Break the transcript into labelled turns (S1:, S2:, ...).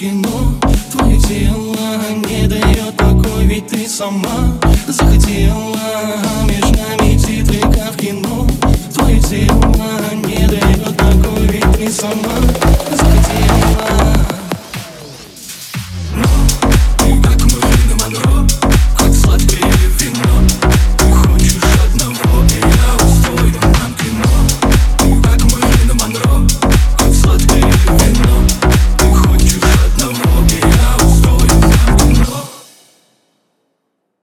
S1: кино. Твое тело не дает покоя, ведь ты сама захотела. А Между нами титры, как в кино. Твое тело не дает покоя, ведь ты сама